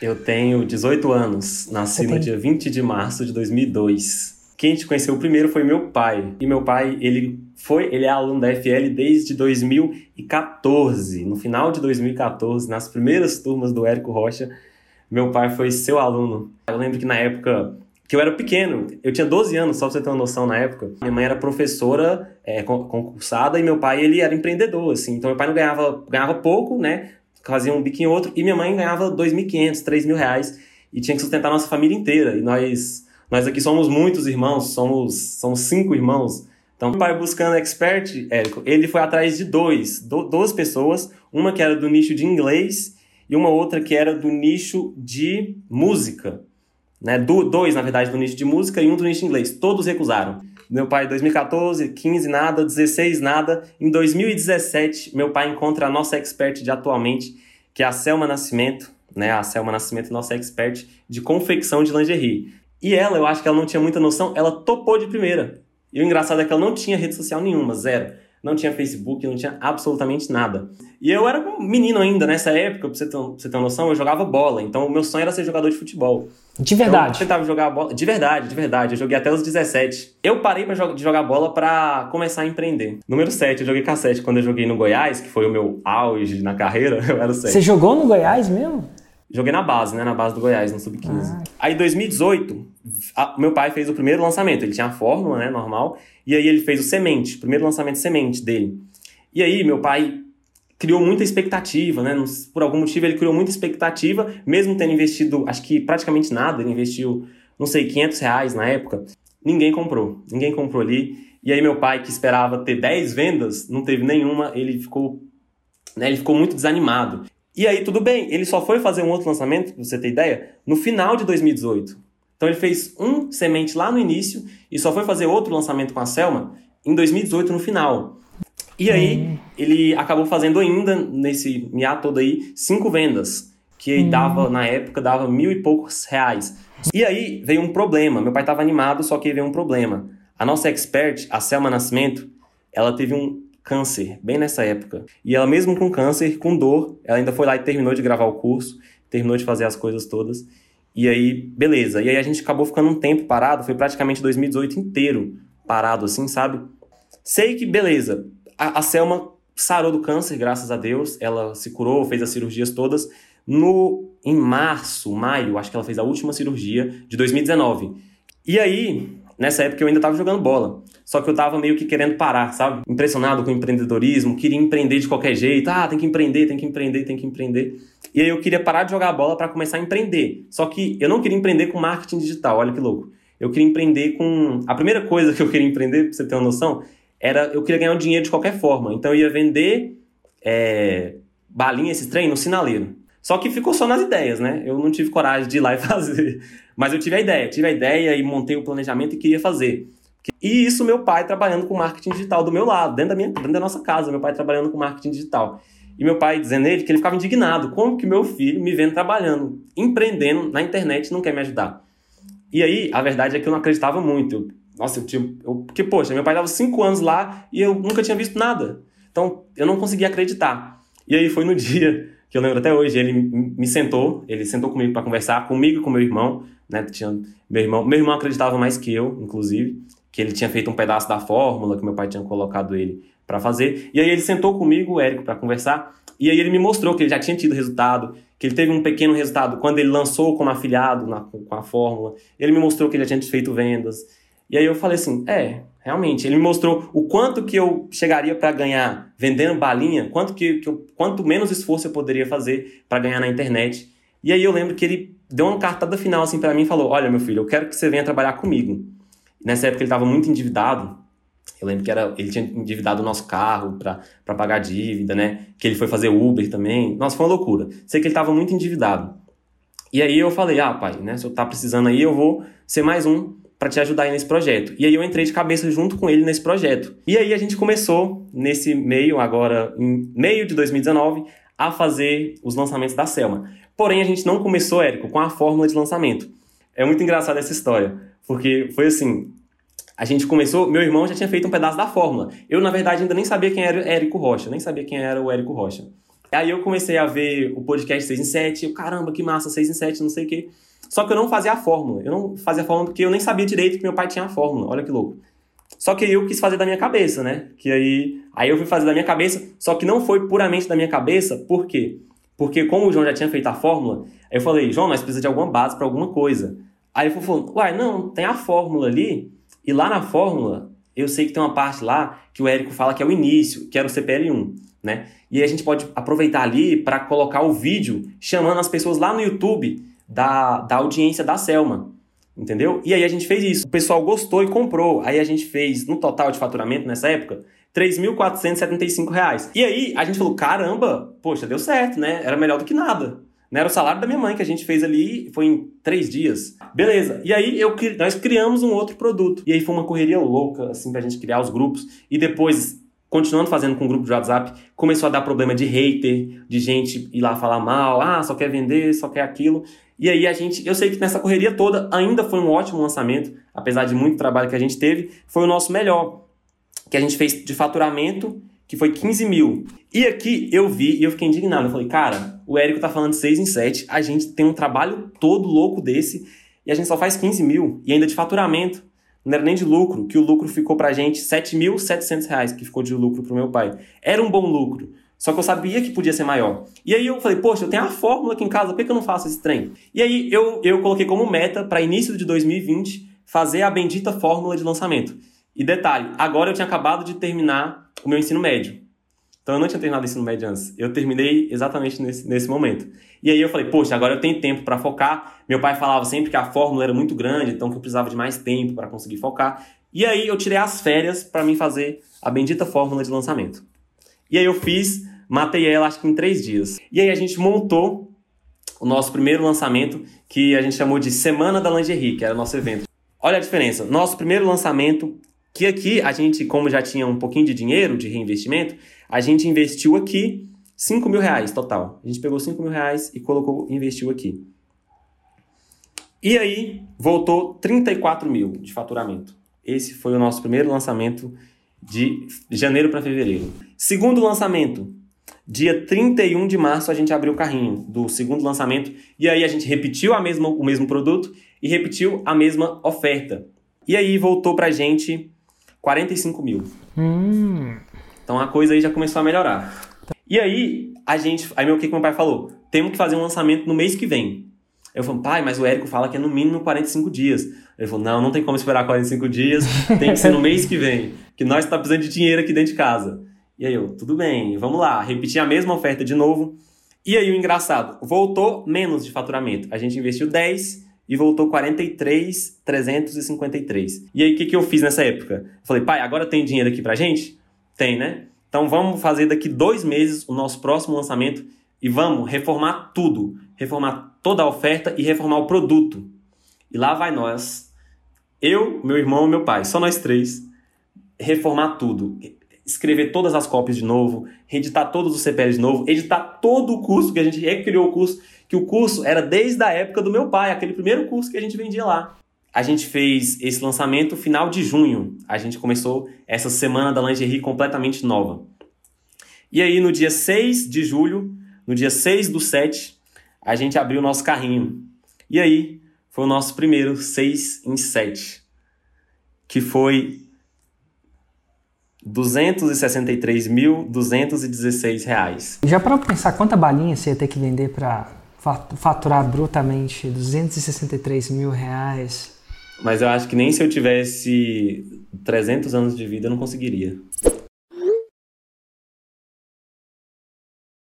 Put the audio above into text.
Eu tenho 18 anos, nasci no dia 20 de março de 2002. Quem te conheceu primeiro foi meu pai. E meu pai, ele foi, ele é aluno da FL desde 2014. No final de 2014, nas primeiras turmas do Érico Rocha, meu pai foi seu aluno. Eu lembro que na época que eu era pequeno, eu tinha 12 anos, só pra você ter uma noção na época. Minha mãe era professora é, concursada e meu pai, ele era empreendedor, assim. Então meu pai não ganhava, ganhava pouco, né? Fazia um biquinho outro. E minha mãe ganhava 2.500, 3.000 reais. E tinha que sustentar a nossa família inteira. E nós, nós aqui somos muitos irmãos, somos, somos cinco irmãos. Então, meu pai buscando expert, Érico, ele foi atrás de dois, do, duas pessoas. Uma que era do nicho de inglês e uma outra que era do nicho de música né? Do, dois, na verdade, do nicho de música e um do nicho de inglês. Todos recusaram. Meu pai, 2014, 15 nada, 16 nada. Em 2017, meu pai encontra a nossa expert de atualmente, que é a Selma Nascimento, né? A Selma Nascimento, nossa expert de confecção de lingerie. E ela, eu acho que ela não tinha muita noção, ela topou de primeira. E o engraçado é que ela não tinha rede social nenhuma, zero não tinha Facebook, não tinha absolutamente nada. E eu era um menino ainda nessa época, pra você ter, pra você ter uma noção, eu jogava bola. Então o meu sonho era ser jogador de futebol. De verdade? Então, eu tentava jogar bola. De verdade, de verdade. Eu joguei até os 17. Eu parei pra de jogar bola para começar a empreender. Número 7, eu joguei cassete quando eu joguei no Goiás, que foi o meu auge na carreira. Eu era o 7. Você jogou no Goiás mesmo? Joguei na base, né? Na base do Goiás, no Sub-15. Ah. Aí, em 2018, a, meu pai fez o primeiro lançamento. Ele tinha a fórmula, né? Normal. E aí, ele fez o semente, o primeiro lançamento semente dele. E aí, meu pai criou muita expectativa, né? Por algum motivo, ele criou muita expectativa, mesmo tendo investido, acho que praticamente nada. Ele investiu, não sei, 500 reais na época. Ninguém comprou. Ninguém comprou ali. E aí, meu pai, que esperava ter 10 vendas, não teve nenhuma. Ele ficou, né? Ele ficou muito desanimado. E aí, tudo bem, ele só foi fazer um outro lançamento, pra você ter ideia, no final de 2018. Então ele fez um semente lá no início e só foi fazer outro lançamento com a Selma em 2018 no final. E aí hum. ele acabou fazendo ainda, nesse miato todo aí, cinco vendas. Que hum. dava, na época, dava mil e poucos reais. E aí veio um problema. Meu pai estava animado, só que veio um problema. A nossa expert, a Selma Nascimento, ela teve um câncer, bem nessa época. E ela, mesmo com câncer, com dor, ela ainda foi lá e terminou de gravar o curso, terminou de fazer as coisas todas. E aí, beleza. E aí a gente acabou ficando um tempo parado, foi praticamente 2018 inteiro parado, assim, sabe? Sei que, beleza. A, a Selma sarou do câncer, graças a Deus. Ela se curou, fez as cirurgias todas. No, em março, maio, acho que ela fez a última cirurgia de 2019. E aí, nessa época eu ainda estava jogando bola. Só que eu tava meio que querendo parar, sabe? Impressionado com o empreendedorismo, queria empreender de qualquer jeito. Ah, tem que empreender, tem que empreender, tem que empreender. E aí eu queria parar de jogar bola para começar a empreender. Só que eu não queria empreender com marketing digital, olha que louco. Eu queria empreender com. A primeira coisa que eu queria empreender, pra você ter uma noção, era eu queria ganhar um dinheiro de qualquer forma. Então eu ia vender é, balinha, esses trem, no sinaleiro. Só que ficou só nas ideias, né? Eu não tive coragem de ir lá e fazer. Mas eu tive a ideia, tive a ideia e montei o planejamento e queria fazer. E isso meu pai trabalhando com marketing digital do meu lado, dentro da, minha, dentro da nossa casa, meu pai trabalhando com marketing digital. E meu pai dizendo ele que ele ficava indignado, como que meu filho me vendo trabalhando, empreendendo na internet não quer me ajudar. E aí, a verdade é que eu não acreditava muito. Eu, nossa, eu tinha. Eu, porque, poxa, meu pai estava cinco anos lá e eu nunca tinha visto nada. Então, eu não conseguia acreditar. E aí foi no dia que eu lembro até hoje, ele me sentou, ele sentou comigo para conversar, comigo e com meu irmão, né? Tinha meu irmão, meu irmão acreditava mais que eu, inclusive que ele tinha feito um pedaço da fórmula que meu pai tinha colocado ele para fazer. E aí ele sentou comigo, o Érico, para conversar. E aí ele me mostrou que ele já tinha tido resultado, que ele teve um pequeno resultado quando ele lançou como afiliado na, com a fórmula. Ele me mostrou que ele já tinha feito vendas. E aí eu falei assim, é, realmente. Ele me mostrou o quanto que eu chegaria para ganhar vendendo balinha, quanto que, que eu, quanto menos esforço eu poderia fazer para ganhar na internet. E aí eu lembro que ele deu uma cartada final assim para mim e falou: "Olha, meu filho, eu quero que você venha trabalhar comigo". Nessa época ele estava muito endividado. Eu lembro que era, ele tinha endividado o nosso carro para pagar dívida, né? Que ele foi fazer Uber também. Nossa, foi uma loucura. Sei que ele estava muito endividado. E aí eu falei, ah, pai, né? Se eu tá precisando aí, eu vou ser mais um para te ajudar aí nesse projeto. E aí eu entrei de cabeça junto com ele nesse projeto. E aí a gente começou nesse meio, agora em meio de 2019, a fazer os lançamentos da Selma. Porém, a gente não começou, Érico, com a fórmula de lançamento. É muito engraçada essa história. Porque foi assim, a gente começou, meu irmão já tinha feito um pedaço da fórmula. Eu, na verdade, ainda nem sabia quem era o Érico Rocha, nem sabia quem era o Érico Rocha. Aí eu comecei a ver o podcast 6 em 7, eu, caramba, que massa, 6 em 7, não sei o quê. Só que eu não fazia a fórmula. Eu não fazia a fórmula porque eu nem sabia direito que meu pai tinha a fórmula. Olha que louco. Só que eu quis fazer da minha cabeça, né? Que aí, aí eu fui fazer da minha cabeça, só que não foi puramente da minha cabeça, por quê? Porque como o João já tinha feito a fórmula, eu falei, João, nós precisamos de alguma base para alguma coisa. Aí ele falou, uai, não, tem a fórmula ali, e lá na fórmula, eu sei que tem uma parte lá que o Érico fala que é o início, que era o CPL1, né? E aí a gente pode aproveitar ali para colocar o vídeo chamando as pessoas lá no YouTube da, da audiência da Selma. Entendeu? E aí a gente fez isso. O pessoal gostou e comprou. Aí a gente fez, no total de faturamento nessa época, R$ 3.475. E aí a gente falou: caramba, poxa, deu certo, né? Era melhor do que nada. Não era o salário da minha mãe que a gente fez ali, foi em três dias. Beleza. E aí eu, nós criamos um outro produto. E aí foi uma correria louca, assim, pra gente criar os grupos. E depois continuando fazendo com o grupo de WhatsApp, começou a dar problema de hater, de gente ir lá falar mal, ah, só quer vender, só quer aquilo. E aí a gente, eu sei que nessa correria toda ainda foi um ótimo lançamento, apesar de muito trabalho que a gente teve, foi o nosso melhor, que a gente fez de faturamento, que foi 15 mil. E aqui eu vi e eu fiquei indignado. Eu falei, cara, o Érico tá falando de 6 em 7, a gente tem um trabalho todo louco desse e a gente só faz 15 mil e ainda de faturamento. Não era nem de lucro, que o lucro ficou pra gente 7.700 reais, que ficou de lucro pro meu pai. Era um bom lucro. Só que eu sabia que podia ser maior. E aí eu falei, poxa, eu tenho a fórmula aqui em casa, por que eu não faço esse trem? E aí eu, eu coloquei como meta para início de 2020 fazer a bendita fórmula de lançamento. E detalhe, agora eu tinha acabado de terminar o meu ensino médio. Então eu não tinha terminado o ensino médio antes. Eu terminei exatamente nesse, nesse momento. E aí eu falei, poxa, agora eu tenho tempo para focar. Meu pai falava sempre que a fórmula era muito grande, então que eu precisava de mais tempo para conseguir focar. E aí eu tirei as férias para mim fazer a bendita fórmula de lançamento. E aí eu fiz, matei ela acho que em três dias. E aí a gente montou o nosso primeiro lançamento, que a gente chamou de Semana da Lingerie, que era o nosso evento. Olha a diferença. Nosso primeiro lançamento, que aqui a gente, como já tinha um pouquinho de dinheiro de reinvestimento, a gente investiu aqui 5 mil reais total. A gente pegou 5 mil reais e colocou, investiu aqui. E aí voltou 34 mil de faturamento. Esse foi o nosso primeiro lançamento de janeiro para fevereiro. Segundo lançamento, dia 31 de março a gente abriu o carrinho do segundo lançamento e aí a gente repetiu a mesma, o mesmo produto e repetiu a mesma oferta. E aí voltou pra gente 45 mil. Hum. Então a coisa aí já começou a melhorar. E aí a gente, aí o que, que meu pai falou? Temos que fazer um lançamento no mês que vem. Eu falei, pai, mas o Érico fala que é no mínimo 45 dias. Ele falou, não, não tem como esperar 45 dias, tem que ser no mês que vem, que nós está precisando de dinheiro aqui dentro de casa. E aí eu, tudo bem, vamos lá, repetir a mesma oferta de novo. E aí o engraçado, voltou menos de faturamento. A gente investiu 10 e voltou 43,353. E aí o que, que eu fiz nessa época? Falei, pai, agora tem dinheiro aqui pra gente? Tem, né? Então vamos fazer daqui dois meses o nosso próximo lançamento e vamos reformar tudo. Reformar toda a oferta e reformar o produto. E lá vai nós, eu, meu irmão e meu pai, só nós três, reformar tudo. Escrever todas as cópias de novo, reeditar todos os CPLs de novo, editar todo o curso, que a gente recriou o curso, que o curso era desde a época do meu pai, aquele primeiro curso que a gente vendia lá. A gente fez esse lançamento final de junho. A gente começou essa semana da lingerie completamente nova. E aí, no dia 6 de julho, no dia 6 do 7, a gente abriu o nosso carrinho. E aí, foi o nosso primeiro 6 em 7, que foi 263.216 reais. Já para pensar quanta balinha você ia ter que vender para faturar brutamente 263 mil reais? Mas eu acho que nem se eu tivesse 300 anos de vida eu não conseguiria.